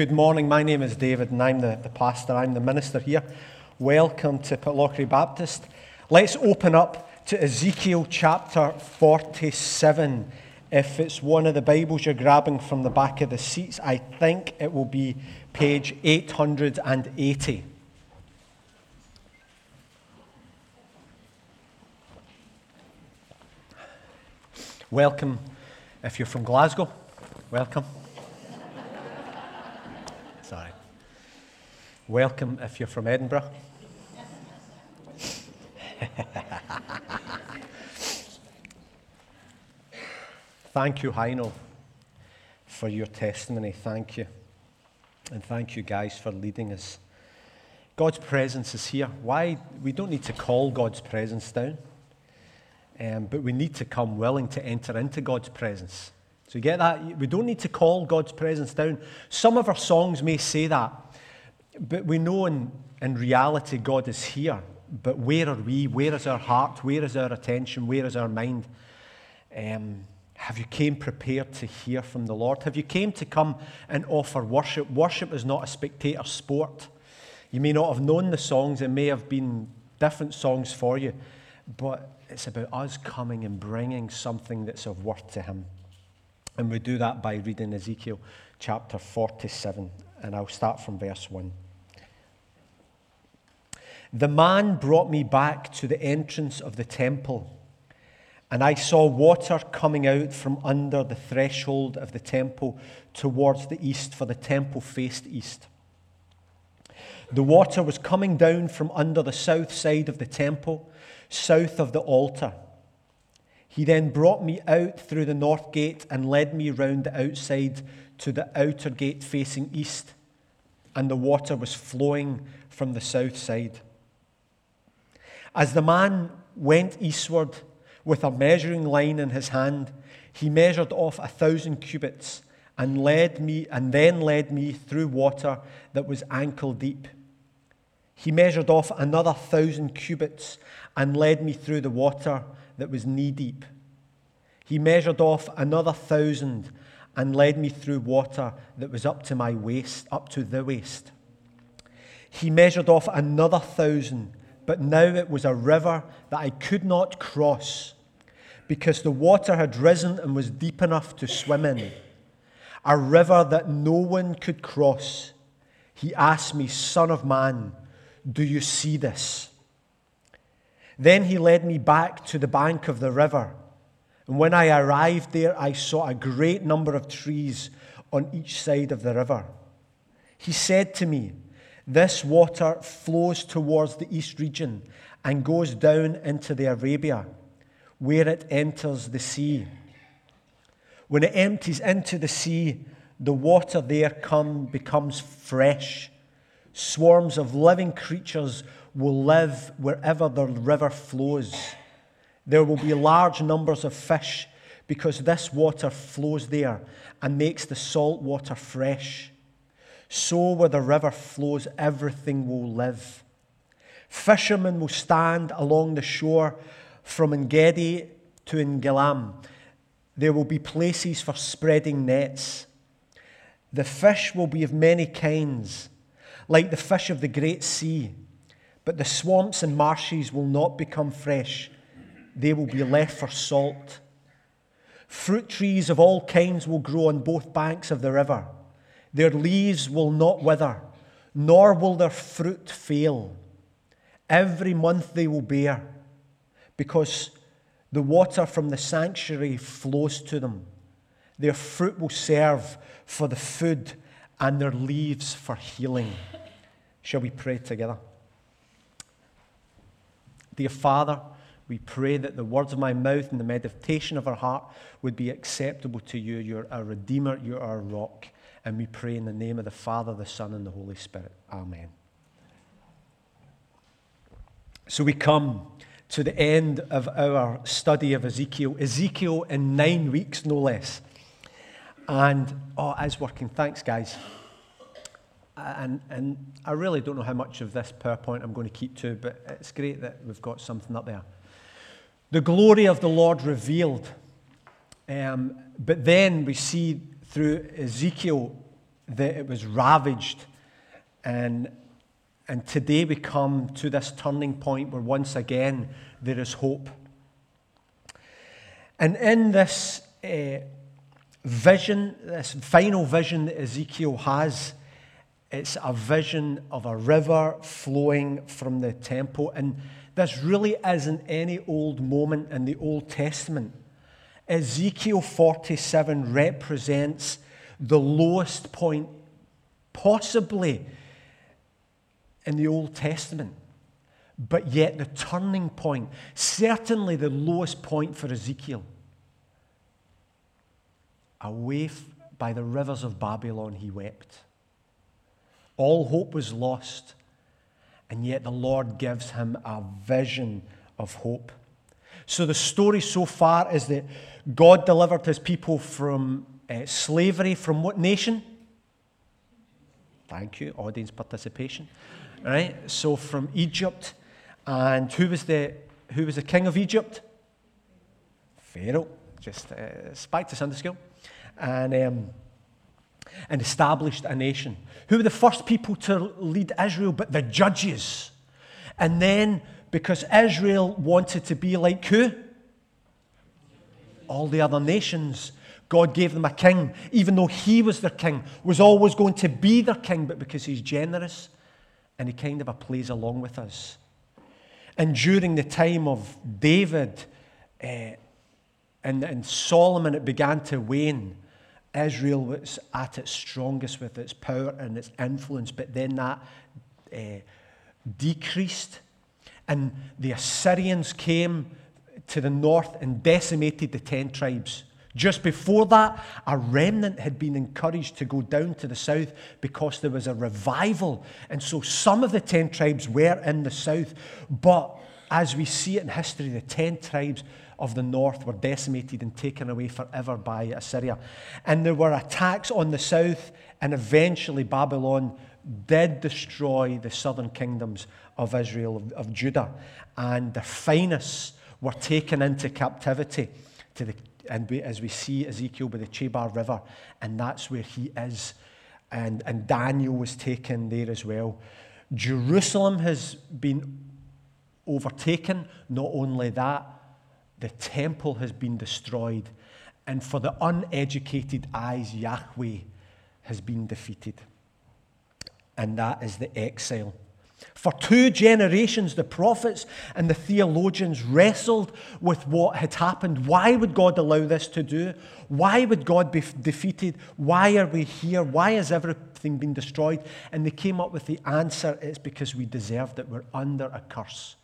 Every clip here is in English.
Good morning. My name is David, and I'm the, the pastor, I'm the minister here. Welcome to Pitlochry Baptist. Let's open up to Ezekiel chapter 47. If it's one of the Bibles you're grabbing from the back of the seats, I think it will be page 880. Welcome if you're from Glasgow. Welcome. Welcome if you're from Edinburgh. thank you, Heino, for your testimony. Thank you. And thank you, guys, for leading us. God's presence is here. Why? We don't need to call God's presence down, um, but we need to come willing to enter into God's presence. So you get that? We don't need to call God's presence down. Some of our songs may say that, but we know in, in reality God is here. But where are we? Where is our heart? Where is our attention? Where is our mind? Um, have you came prepared to hear from the Lord? Have you came to come and offer worship? Worship is not a spectator sport. You may not have known the songs. It may have been different songs for you, but it's about us coming and bringing something that's of worth to Him. And we do that by reading Ezekiel chapter 47, and I'll start from verse 1. The man brought me back to the entrance of the temple, and I saw water coming out from under the threshold of the temple towards the east, for the temple faced east. The water was coming down from under the south side of the temple, south of the altar. He then brought me out through the north gate and led me round the outside to the outer gate facing east, and the water was flowing from the south side. As the man went eastward with a measuring line in his hand, he measured off a thousand cubits and led me and then led me through water that was ankle deep. He measured off another thousand cubits and led me through the water that was knee deep. He measured off another thousand and led me through water that was up to my waist, up to the waist. He measured off another thousand, but now it was a river that I could not cross because the water had risen and was deep enough to swim in. A river that no one could cross. He asked me, Son of man, do you see this? Then he led me back to the bank of the river. And when I arrived there, I saw a great number of trees on each side of the river. He said to me, This water flows towards the east region and goes down into the Arabah, where it enters the sea. When it empties into the sea, the water there come, becomes fresh. Swarms of living creatures will live wherever the river flows. There will be large numbers of fish because this water flows there and makes the salt water fresh. So, where the river flows, everything will live. Fishermen will stand along the shore from Engedi to Eneglaim. There will be places for spreading nets. The fish will be of many kinds, like the fish of the great sea. But the swamps and marshes will not become fresh, they will be left for salt. Fruit trees of all kinds will grow on both banks of the river. Their leaves will not wither, nor will their fruit fail. Every month they will bear, because the water from the sanctuary flows to them. Their fruit will serve for the food, and their leaves for healing. Shall we pray together? Dear Father, we pray that the words of my mouth and the meditation of our heart would be acceptable to you. You're our Redeemer, you're our rock. And we pray in the name of the Father, the Son, and the Holy Spirit. Amen. So we come to the end of our study of Ezekiel. Ezekiel in nine weeks, no less. And, oh, it's working. Thanks, guys. And, and I really don't know how much of this PowerPoint I'm going to keep to, but it's great that we've got something up there. The glory of the Lord revealed. Um, but then we see through Ezekiel that it was ravaged. And, and today we come to this turning point where once again there is hope. And in this uh, vision, this final vision that Ezekiel has, it's a vision of a river flowing from the temple. And this really isn't any old moment in the Old Testament. Ezekiel 47 represents the lowest point possibly in the Old Testament, but yet the turning point, certainly the lowest point for Ezekiel. Away by the rivers of Babylon, he wept. All hope was lost, and yet the Lord gives him a vision of hope. So the story so far is that God delivered his people from uh, slavery from what nation? Thank you, audience participation. Right? So from Egypt. And who was the, who was the king of Egypt? Pharaoh. Just uh, back to Sunday school. And, um, and established a nation. Who were the first people to lead Israel? But the judges. And then, because Israel wanted to be like who? All the other nations. God gave them a king, even though he was their king, was always going to be their king, but because he's generous and he kind of plays along with us. And during the time of David uh, and, and Solomon, it began to wane. Israel was at its strongest with its power and its influence, but then that uh, decreased. And the Assyrians came to the north and decimated the ten tribes. Just before that, a remnant had been encouraged to go down to the south because there was a revival. And so some of the 10 tribes were in the south. But as we see it in history, the 10 tribes of the north were decimated and taken away forever by Assyria. And there were attacks on the south, and eventually Babylon did destroy the southern kingdoms of Israel, of, of Judah. And the finest were taken into captivity to the and we, as we see Ezekiel by the Chebar River, and that's where he is. And, and Daniel was taken there as well. Jerusalem has been overtaken. Not only that, the temple has been destroyed. And for the uneducated eyes, Yahweh has been defeated. And that is the exile. For two generations, the prophets and the theologians wrestled with what had happened. Why would God allow this to do? Why would God be defeated? Why are we here? Why has everything been destroyed? And they came up with the answer it's because we deserved it. We're under a curse.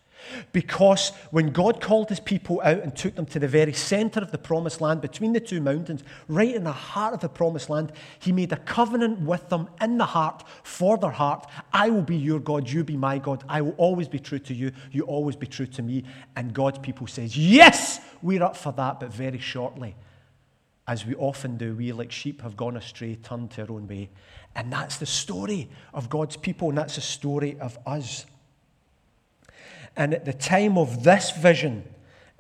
Because when God called his people out and took them to the very center of the promised land, between the two mountains, right in the heart of the promised land, he made a covenant with them in the heart, for their heart. I will be your God, you be my God. I will always be true to you, you always be true to me. And God's people says, Yes, we're up for that, but very shortly. As we often do, we like sheep have gone astray, turned to our own way. And that's the story of God's people, and that's the story of us. And at the time of this vision,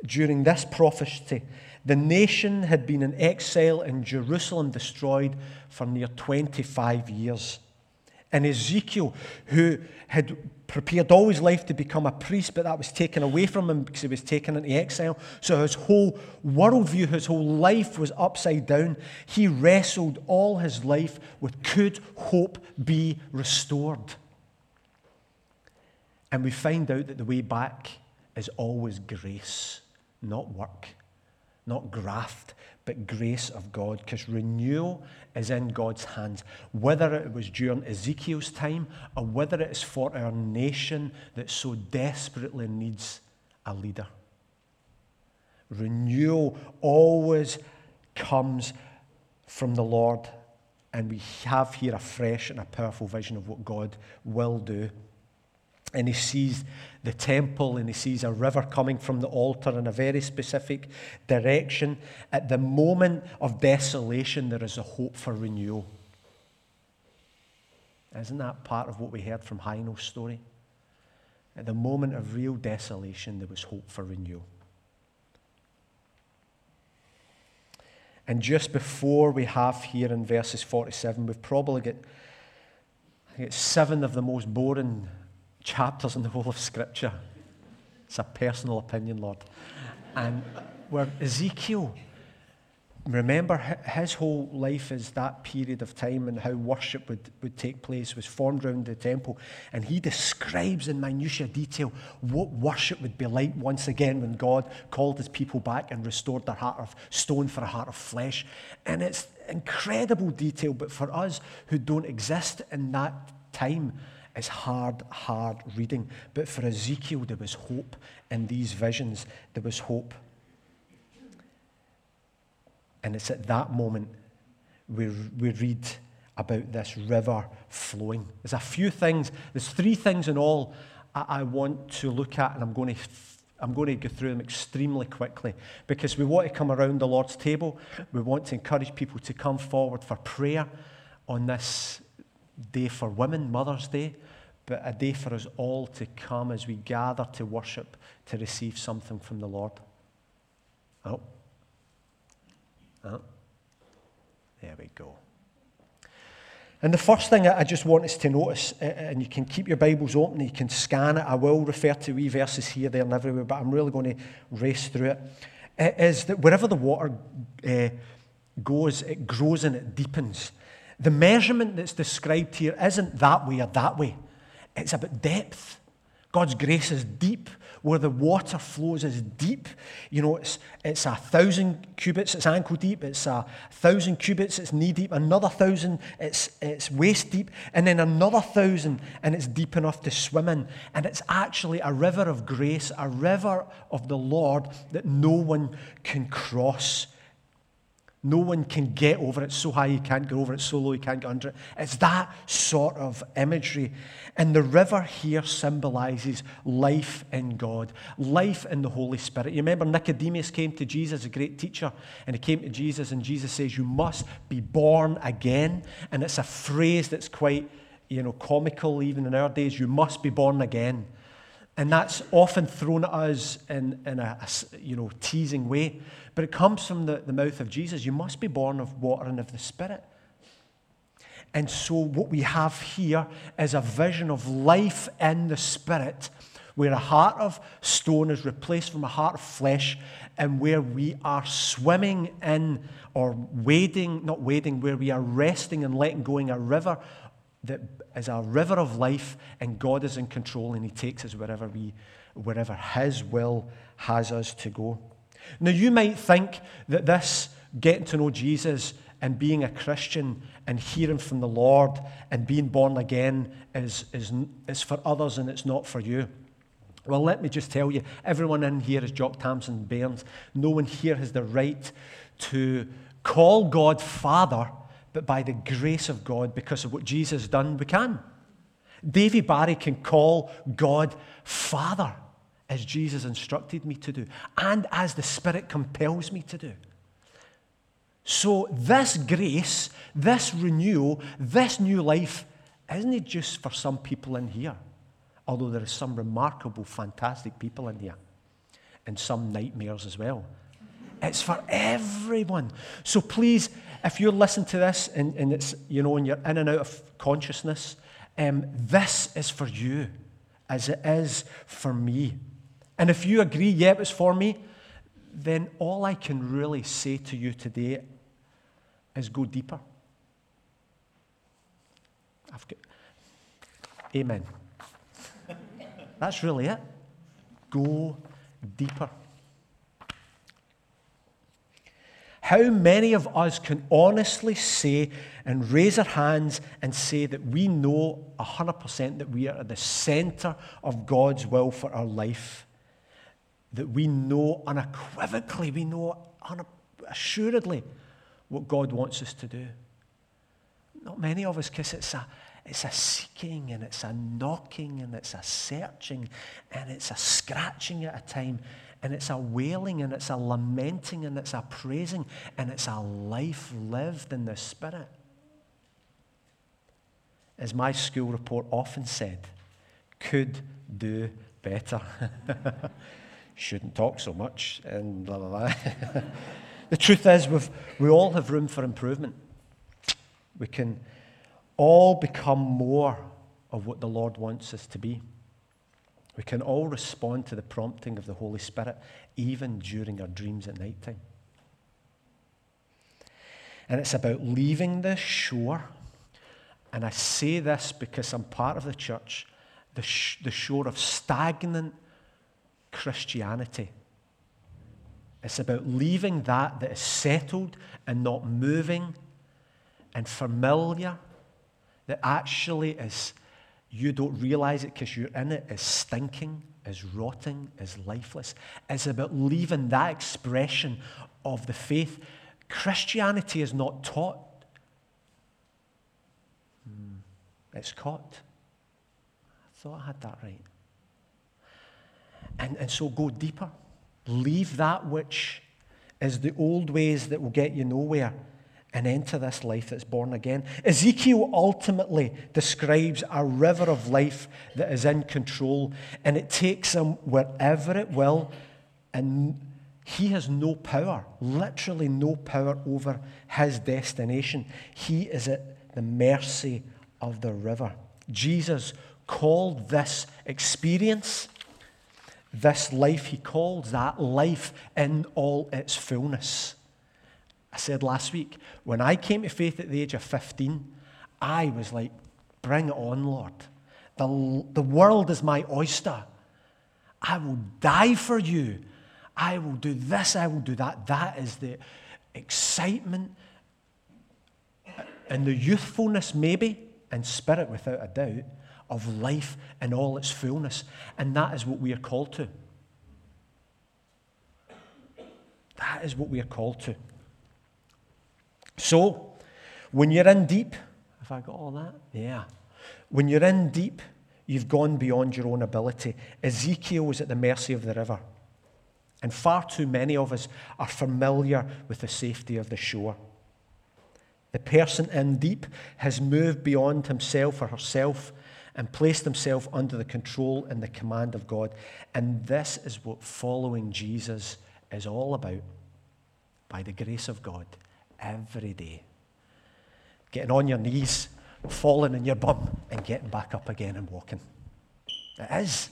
during this prophecy, the nation had been in exile and Jerusalem destroyed for near 25 years. And Ezekiel, who had prepared all his life to become a priest, but that was taken away from him because he was taken into exile. So his whole worldview, his whole life was upside down. He wrestled all his life with could hope be restored? And we find out that the way back is always grace, not work, not graft, but grace of God, because renewal is in God's hands. Whether it was during Ezekiel's time or whether it is for our nation that so desperately needs a leader. Renewal always comes from the Lord, and we have here a fresh and a powerful vision of what God will do and he sees the temple and he sees a river coming from the altar in a very specific direction. At the moment of desolation, there is a hope for renewal. Isn't that part of what we heard from Heino's story? At the moment of real desolation, there was hope for renewal. And just before we have here in verses 47, we've probably got it's seven of the most boring chapters in the whole of Scripture. It's a personal opinion, Lord. And where Ezekiel remember his whole life is that period of time and how worship would, would take place was formed around the temple and he describes in minutiae detail what worship would be like once again when god called his people back and restored their heart of stone for a heart of flesh and it's incredible detail but for us who don't exist in that time it's hard hard reading. But for ezekiel there was hope. In these visions there was hope. And it's at that moment we, we read about this river flowing. There's a few things, there's three things in all I, I want to look at, and I'm going to I'm going to go through them extremely quickly. Because we want to come around the Lord's table. We want to encourage people to come forward for prayer on this day for women, Mother's Day, but a day for us all to come as we gather to worship to receive something from the Lord. Oh. Oh, there we go. And the first thing I just want us to notice, and you can keep your Bibles open, you can scan it. I will refer to wee verses here, there, and everywhere, but I'm really going to race through it. Is that wherever the water uh, goes, it grows and it deepens. The measurement that's described here isn't that way or that way, it's about depth. God's grace is deep where the water flows is deep. You know, it's, it's a thousand cubits, it's ankle deep. It's a thousand cubits, it's knee deep. Another thousand, it's, it's waist deep. And then another thousand, and it's deep enough to swim in. And it's actually a river of grace, a river of the Lord that no one can cross. No one can get over it so high you can't get over it, so low you can't get under it. It's that sort of imagery. And the river here symbolizes life in God, life in the Holy Spirit. You remember Nicodemus came to Jesus, a great teacher, and he came to Jesus, and Jesus says, You must be born again. And it's a phrase that's quite, you know, comical even in our days. You must be born again. And that's often thrown at us in, in a, a, you know, teasing way. But it comes from the, the mouth of Jesus. You must be born of water and of the Spirit. And so, what we have here is a vision of life in the Spirit, where a heart of stone is replaced from a heart of flesh, and where we are swimming in or wading, not wading, where we are resting and letting go in a river that is a river of life, and God is in control, and He takes us wherever we, wherever His will has us to go. Now, you might think that this getting to know Jesus and being a Christian and hearing from the Lord and being born again is, is, is for others and it's not for you. Well, let me just tell you everyone in here is Jock Tamson Bairns. No one here has the right to call God Father but by the grace of God, because of what Jesus has done, we can. Davy Barry can call God Father, as Jesus instructed me to do, and as the Spirit compels me to do. So, this grace, this renewal, this new life, isn't it just for some people in here? Although there are some remarkable, fantastic people in here, and some nightmares as well. It's for everyone. So please, if you're listening to this and, and it's, you know, and you're in and out of consciousness, um, this is for you as it is for me. And if you agree, yeah, it was for me, then all I can really say to you today is go deeper. Got... Amen. That's really it. Go deeper. How many of us can honestly say and raise our hands and say that we know 100% that we are at the center of God's will for our life? That we know unequivocally, we know assuredly what God wants us to do. Not many of us, because it's a, it's a seeking and it's a knocking and it's a searching and it's a scratching at a time and it's a wailing and it's a lamenting and it's a praising and it's a life lived in the Spirit. As my school report often said, could do better. Shouldn't talk so much and blah, blah, blah. the truth is, we've, we all have room for improvement. We can all become more of what the Lord wants us to be. We can all respond to the prompting of the Holy Spirit, even during our dreams at night time. And it's about leaving the shore. And I say this because I'm part of the church, the, sh- the shore of stagnant Christianity. It's about leaving that that is settled and not moving and familiar, that actually is, you don't realize it because you're in it, is stinking, is rotting, is lifeless. It's about leaving that expression of the faith. Christianity is not taught, hmm, it's caught. I thought I had that right. And, and so go deeper. Leave that which is the old ways that will get you nowhere and enter this life that's born again. Ezekiel ultimately describes a river of life that is in control and it takes him wherever it will, and he has no power, literally no power over his destination. He is at the mercy of the river. Jesus called this experience this life, he calls that life in all its fullness. I said last week, when I came to faith at the age of 15, I was like, bring it on, Lord. The, the world is my oyster. I will die for you. I will do this, I will do that. That is the excitement and the youthfulness, maybe, and spirit without a doubt, of life in all its fullness. And that is what we are called to. That is what we are called to. So, when you're in deep, have I got all that? Yeah. When you're in deep, you've gone beyond your own ability. Ezekiel was at the mercy of the river. And far too many of us are familiar with the safety of the shore. The person in deep has moved beyond himself or herself and placed themselves under the control and the command of God. And this is what following Jesus is all about by the grace of God every day. Getting on your knees, falling on your bum, and getting back up again and walking. It is.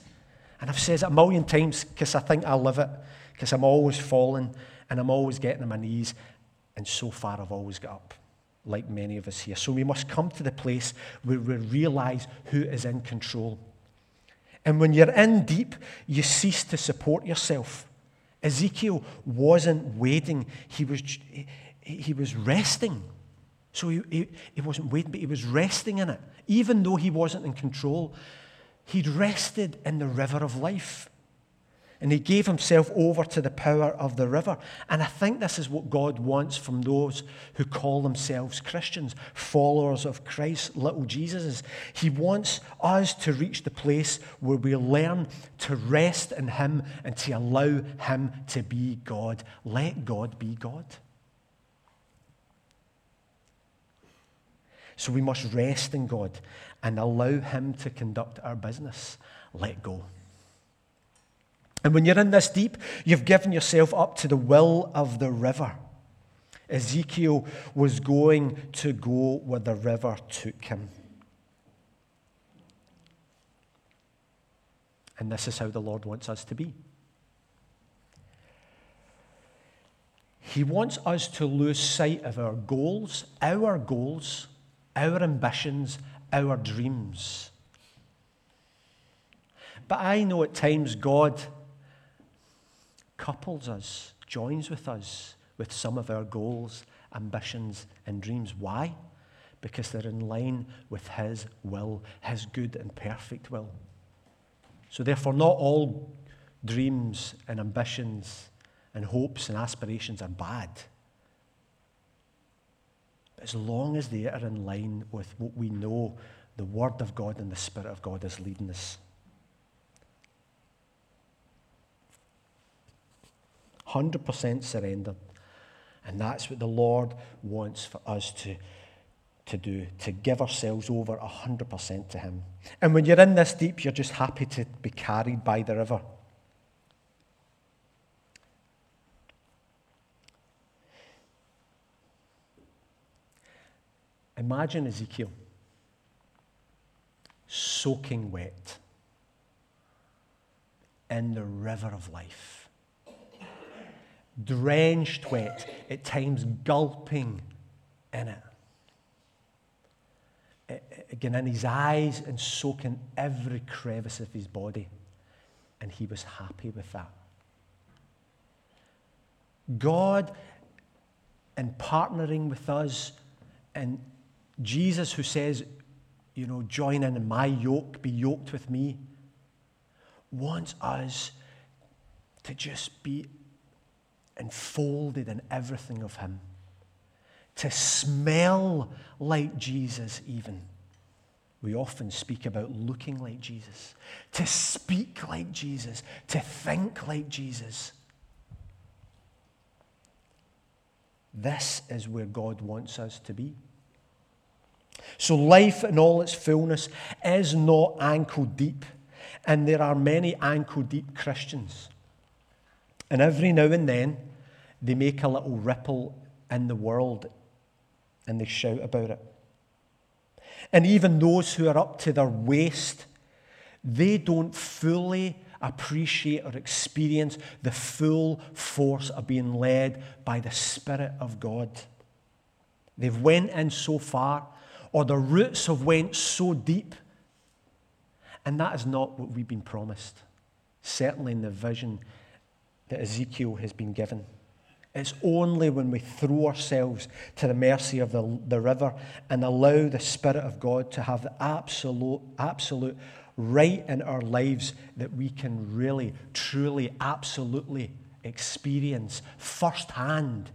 And I've said it a million times because I think I live it, because I'm always falling and I'm always getting on my knees. And so far, I've always got up like many of us here. So we must come to the place where we realize who is in control. And when you're in deep, you cease to support yourself. Ezekiel wasn't waiting, he was, he was resting. So he, he, he wasn't waiting, but he was resting in it. Even though he wasn't in control, he'd rested in the river of life and he gave himself over to the power of the river. And I think this is what God wants from those who call themselves Christians, followers of Christ, little Jesuses. He wants us to reach the place where we learn to rest in him and to allow him to be God. Let God be God. So we must rest in God and allow him to conduct our business. Let go. And when you're in this deep, you've given yourself up to the will of the river. Ezekiel was going to go where the river took him. And this is how the Lord wants us to be. He wants us to lose sight of our goals, our goals, our ambitions, our dreams. But I know at times God couples us, joins with us with some of our goals, ambitions, and dreams. Why? Because they're in line with His will, His good and perfect will. So, therefore, not all dreams and ambitions and hopes and aspirations are bad. As long as they are in line with what we know the Word of God and the Spirit of God is leading us. 100% surrender. And that's what the Lord wants for us to, to do, to give ourselves over 100% to Him. And when you're in this deep, you're just happy to be carried by the river. Imagine Ezekiel soaking wet in the river of life drenched wet, at times gulping in it. Again, in his eyes and soaking every crevice of his body. And he was happy with that. God, in partnering with us, and Jesus, who says, you know, join in my yoke, be yoked with me, wants us to just be enfolded in everything of Him, to smell like Jesus, even. We often speak about looking like Jesus, to speak like Jesus, to think like Jesus. This is where God wants us to be. So, life in all its fullness is not ankle deep, and there are many ankle deep Christians. And every now and then, they make a little ripple in the world and they shout about it. And even those who are up to their waist, they don't fully appreciate or experience the full force of being led by the Spirit of God. They've went in so far, or the roots have went so deep, and that is not what we've been promised. Certainly in the vision that Ezekiel has been given. It's only when we throw ourselves to the mercy of the, the river and allow the Spirit of God to have the absolute, absolute right in our lives that we can really, truly, absolutely experience firsthand,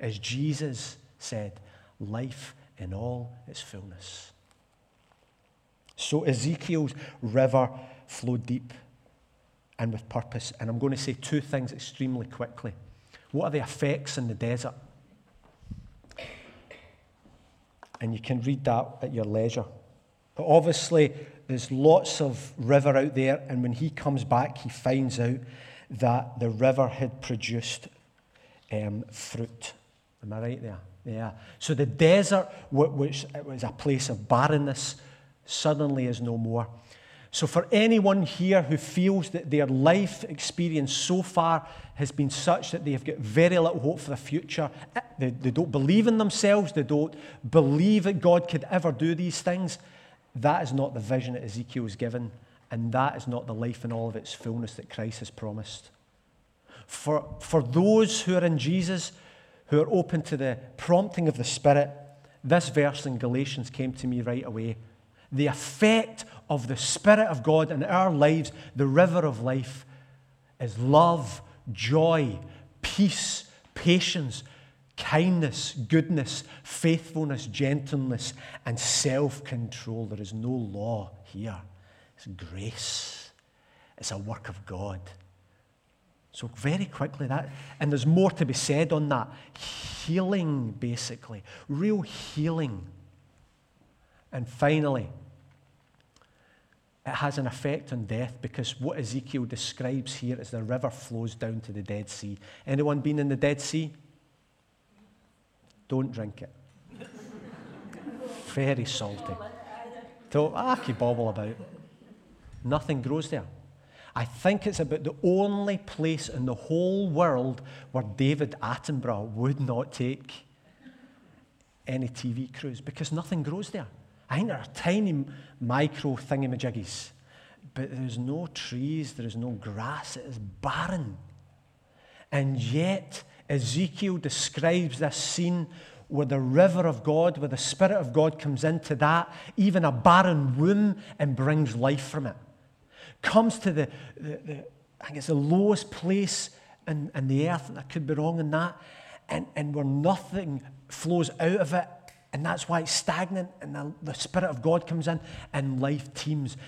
as Jesus said, life in all its fullness. So Ezekiel's river flowed deep and with purpose. And I'm going to say two things extremely quickly. What are the effects in the desert? And you can read that at your leisure. But obviously, there's lots of river out there, and when he comes back, he finds out that the river had produced um, fruit. Am I right there? Yeah. So the desert, which was a place of barrenness, suddenly is no more. So, for anyone here who feels that their life experience so far has been such that they've got very little hope for the future, eh, they, they don't believe in themselves, they don't believe that God could ever do these things, that is not the vision that Ezekiel is given, and that is not the life in all of its fullness that Christ has promised. For, for those who are in Jesus, who are open to the prompting of the Spirit, this verse in Galatians came to me right away. The effect of the Spirit of God in our lives, the river of life, is love, joy, peace, patience, kindness, goodness, faithfulness, gentleness, and self control. There is no law here. It's grace, it's a work of God. So, very quickly, that, and there's more to be said on that. Healing, basically, real healing. And finally, it has an effect on death because what Ezekiel describes here is the river flows down to the Dead Sea. Anyone been in the Dead Sea? Don't drink it. Very salty. Don't, ah, keep bobble about. Nothing grows there. I think it's about the only place in the whole world where David Attenborough would not take any TV crews because nothing grows there. I think there are tiny micro thingamajiggies, but there's no trees, there is no grass, it is barren. And yet, Ezekiel describes this scene where the river of God, where the Spirit of God comes into that, even a barren womb, and brings life from it. Comes to the, the, the I think it's the lowest place in, in the earth, and I could be wrong in that, and, and where nothing flows out of it, and that's why it's stagnant, and the, the Spirit of God comes in, and life teems.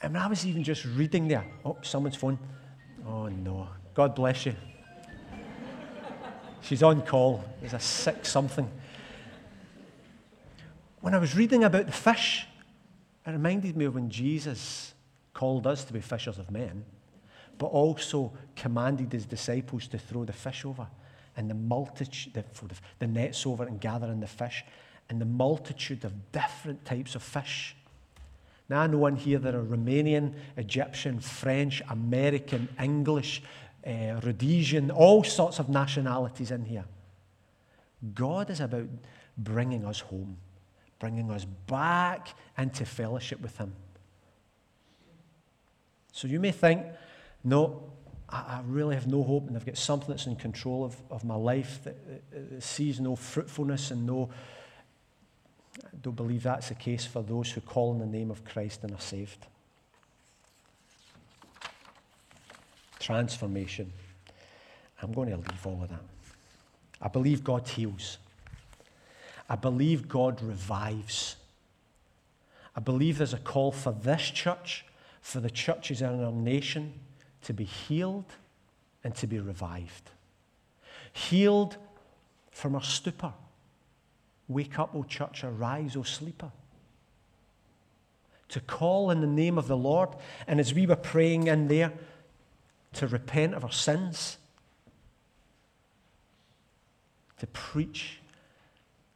And I was even just reading there, oh, someone's phone. Oh no, God bless you. She's on call. There's a sick something. When I was reading about the fish, it reminded me of when Jesus called us to be fishers of men, but also commanded his disciples to throw the fish over and the multitude, the, the nets over and gathering the fish. and the multitude of different types of fish. Now, I know in here there are Romanian, Egyptian, French, American, English, uh, Rhodesian, all sorts of nationalities in here. God is about bringing us home, bringing us back into fellowship with Him. So you may think, no, I, really have no hope, and I've got something that's in control of, of my life that, that sees no fruitfulness and no I don't believe that's the case for those who call on the name of Christ and are saved. Transformation. I'm going to leave all of that. I believe God heals. I believe God revives. I believe there's a call for this church, for the churches in our nation, to be healed and to be revived. Healed from our stupor Wake up, O church, arise, O sleeper. To call in the name of the Lord, and as we were praying in there, to repent of our sins, to preach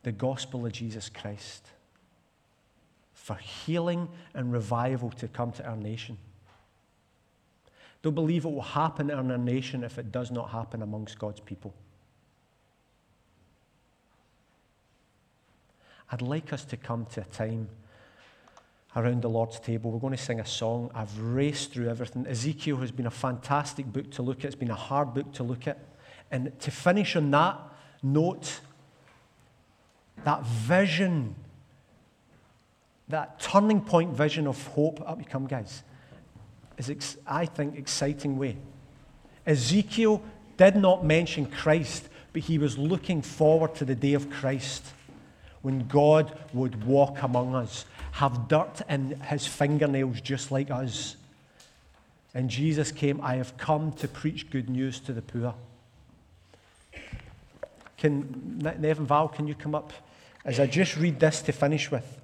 the gospel of Jesus Christ, for healing and revival to come to our nation. Don't believe it will happen in our nation if it does not happen amongst God's people. I'd like us to come to a time around the Lord's table. We're going to sing a song. I've raced through everything. Ezekiel has been a fantastic book to look at, it's been a hard book to look at. And to finish on that note, that vision, that turning point vision of hope, up you come, guys, is, I think, exciting way. Ezekiel did not mention Christ, but he was looking forward to the day of Christ when God would walk among us, have dirt in his fingernails just like us. And Jesus came, I have come to preach good news to the poor. Can Nevin Val, can you come up? As I just read this to finish with.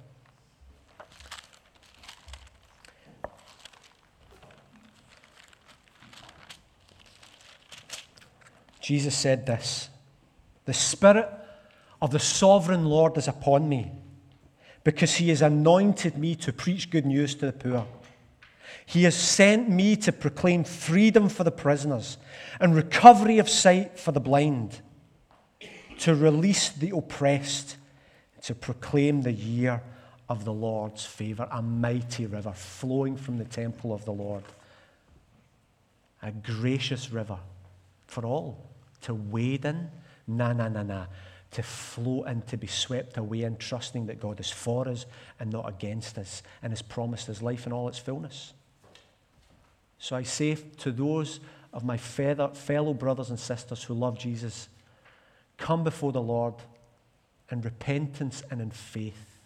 Jesus said this The Spirit of the sovereign Lord is upon me, because he has anointed me to preach good news to the poor. He has sent me to proclaim freedom for the prisoners and recovery of sight for the blind, to release the oppressed, to proclaim the year of the Lord's favor, a mighty river flowing from the temple of the Lord. A gracious river for all to wade in. Na, na, na, na to float and to be swept away in trusting that God is for us and not against us and has promised us life in all its fullness. So I say to those of my fellow brothers and sisters who love Jesus, come before the Lord in repentance and in faith.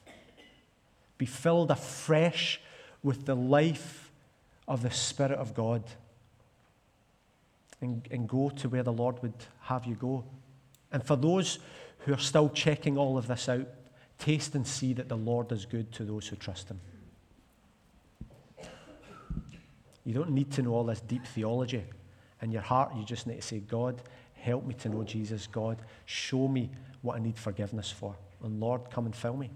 Be filled afresh with the life of the Spirit of God. And, and go to where the Lord would have you go. And for those who are still checking all of this out, taste and see that the Lord is good to those who trust Him. You don't need to know all this deep theology. In your heart, you just need to say, God, help me to know Jesus. God, show me what I need forgiveness for. And Lord, come and fill me.